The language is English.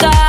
You